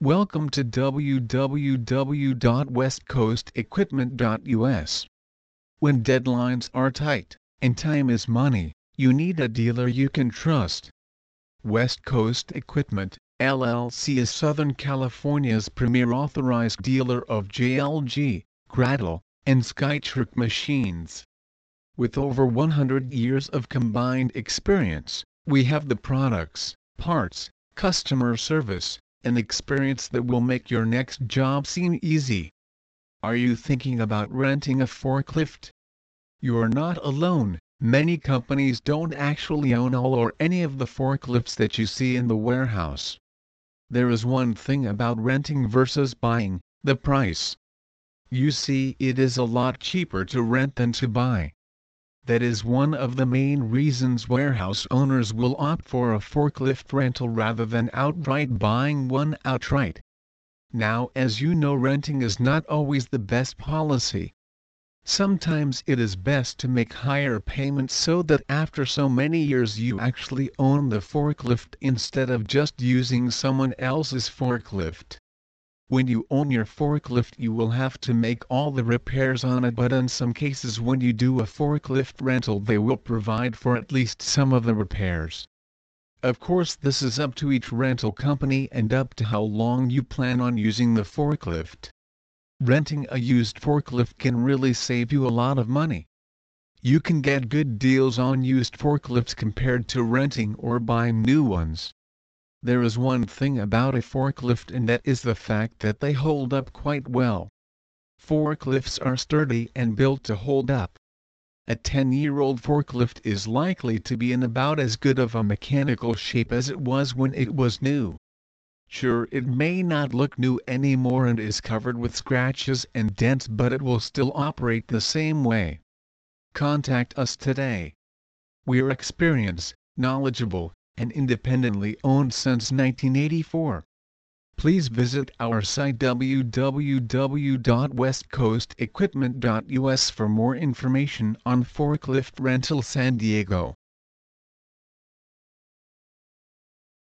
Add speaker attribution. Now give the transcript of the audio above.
Speaker 1: Welcome to www.westcoastequipment.us. When deadlines are tight, and time is money, you need a dealer you can trust. West Coast Equipment, LLC is Southern California's premier authorized dealer of JLG, Gradall, and SkyTrak machines. With over 100 years of combined experience, we have the products, parts, customer service, and experience that will make your next job seem easy. Are you thinking about renting a forklift? You're not alone, many companies don't actually own all or any of the forklifts that you see in the warehouse. There is one thing about renting versus buying, the price. You see it is a lot cheaper to rent than to buy. That is one of the main reasons warehouse owners will opt for a forklift rental rather than outright buying one outright. Now as you know renting is not always the best policy. Sometimes it is best to make higher payments so that after so many years you actually own the forklift instead of just using someone else's forklift. When you own your forklift you will have to make all the repairs on it but in some cases when you do a forklift rental they will provide for at least some of the repairs. Of course this is up to each rental company and up to how long you plan on using the forklift. Renting a used forklift can really save you a lot of money. You can get good deals on used forklifts compared to renting or buying new ones. There is one thing about a forklift and that is the fact that they hold up quite well. Forklifts are sturdy and built to hold up. A 10-year-old forklift is likely to be in about as good of a mechanical shape as it was when it was new. Sure it may not look new anymore and is covered with scratches and dents but it will still operate the same way. Contact us today. We're experienced, knowledgeable, and independently owned since 1984. Please visit our site www.westcoastequipment.us for more information on forklift rental San Diego.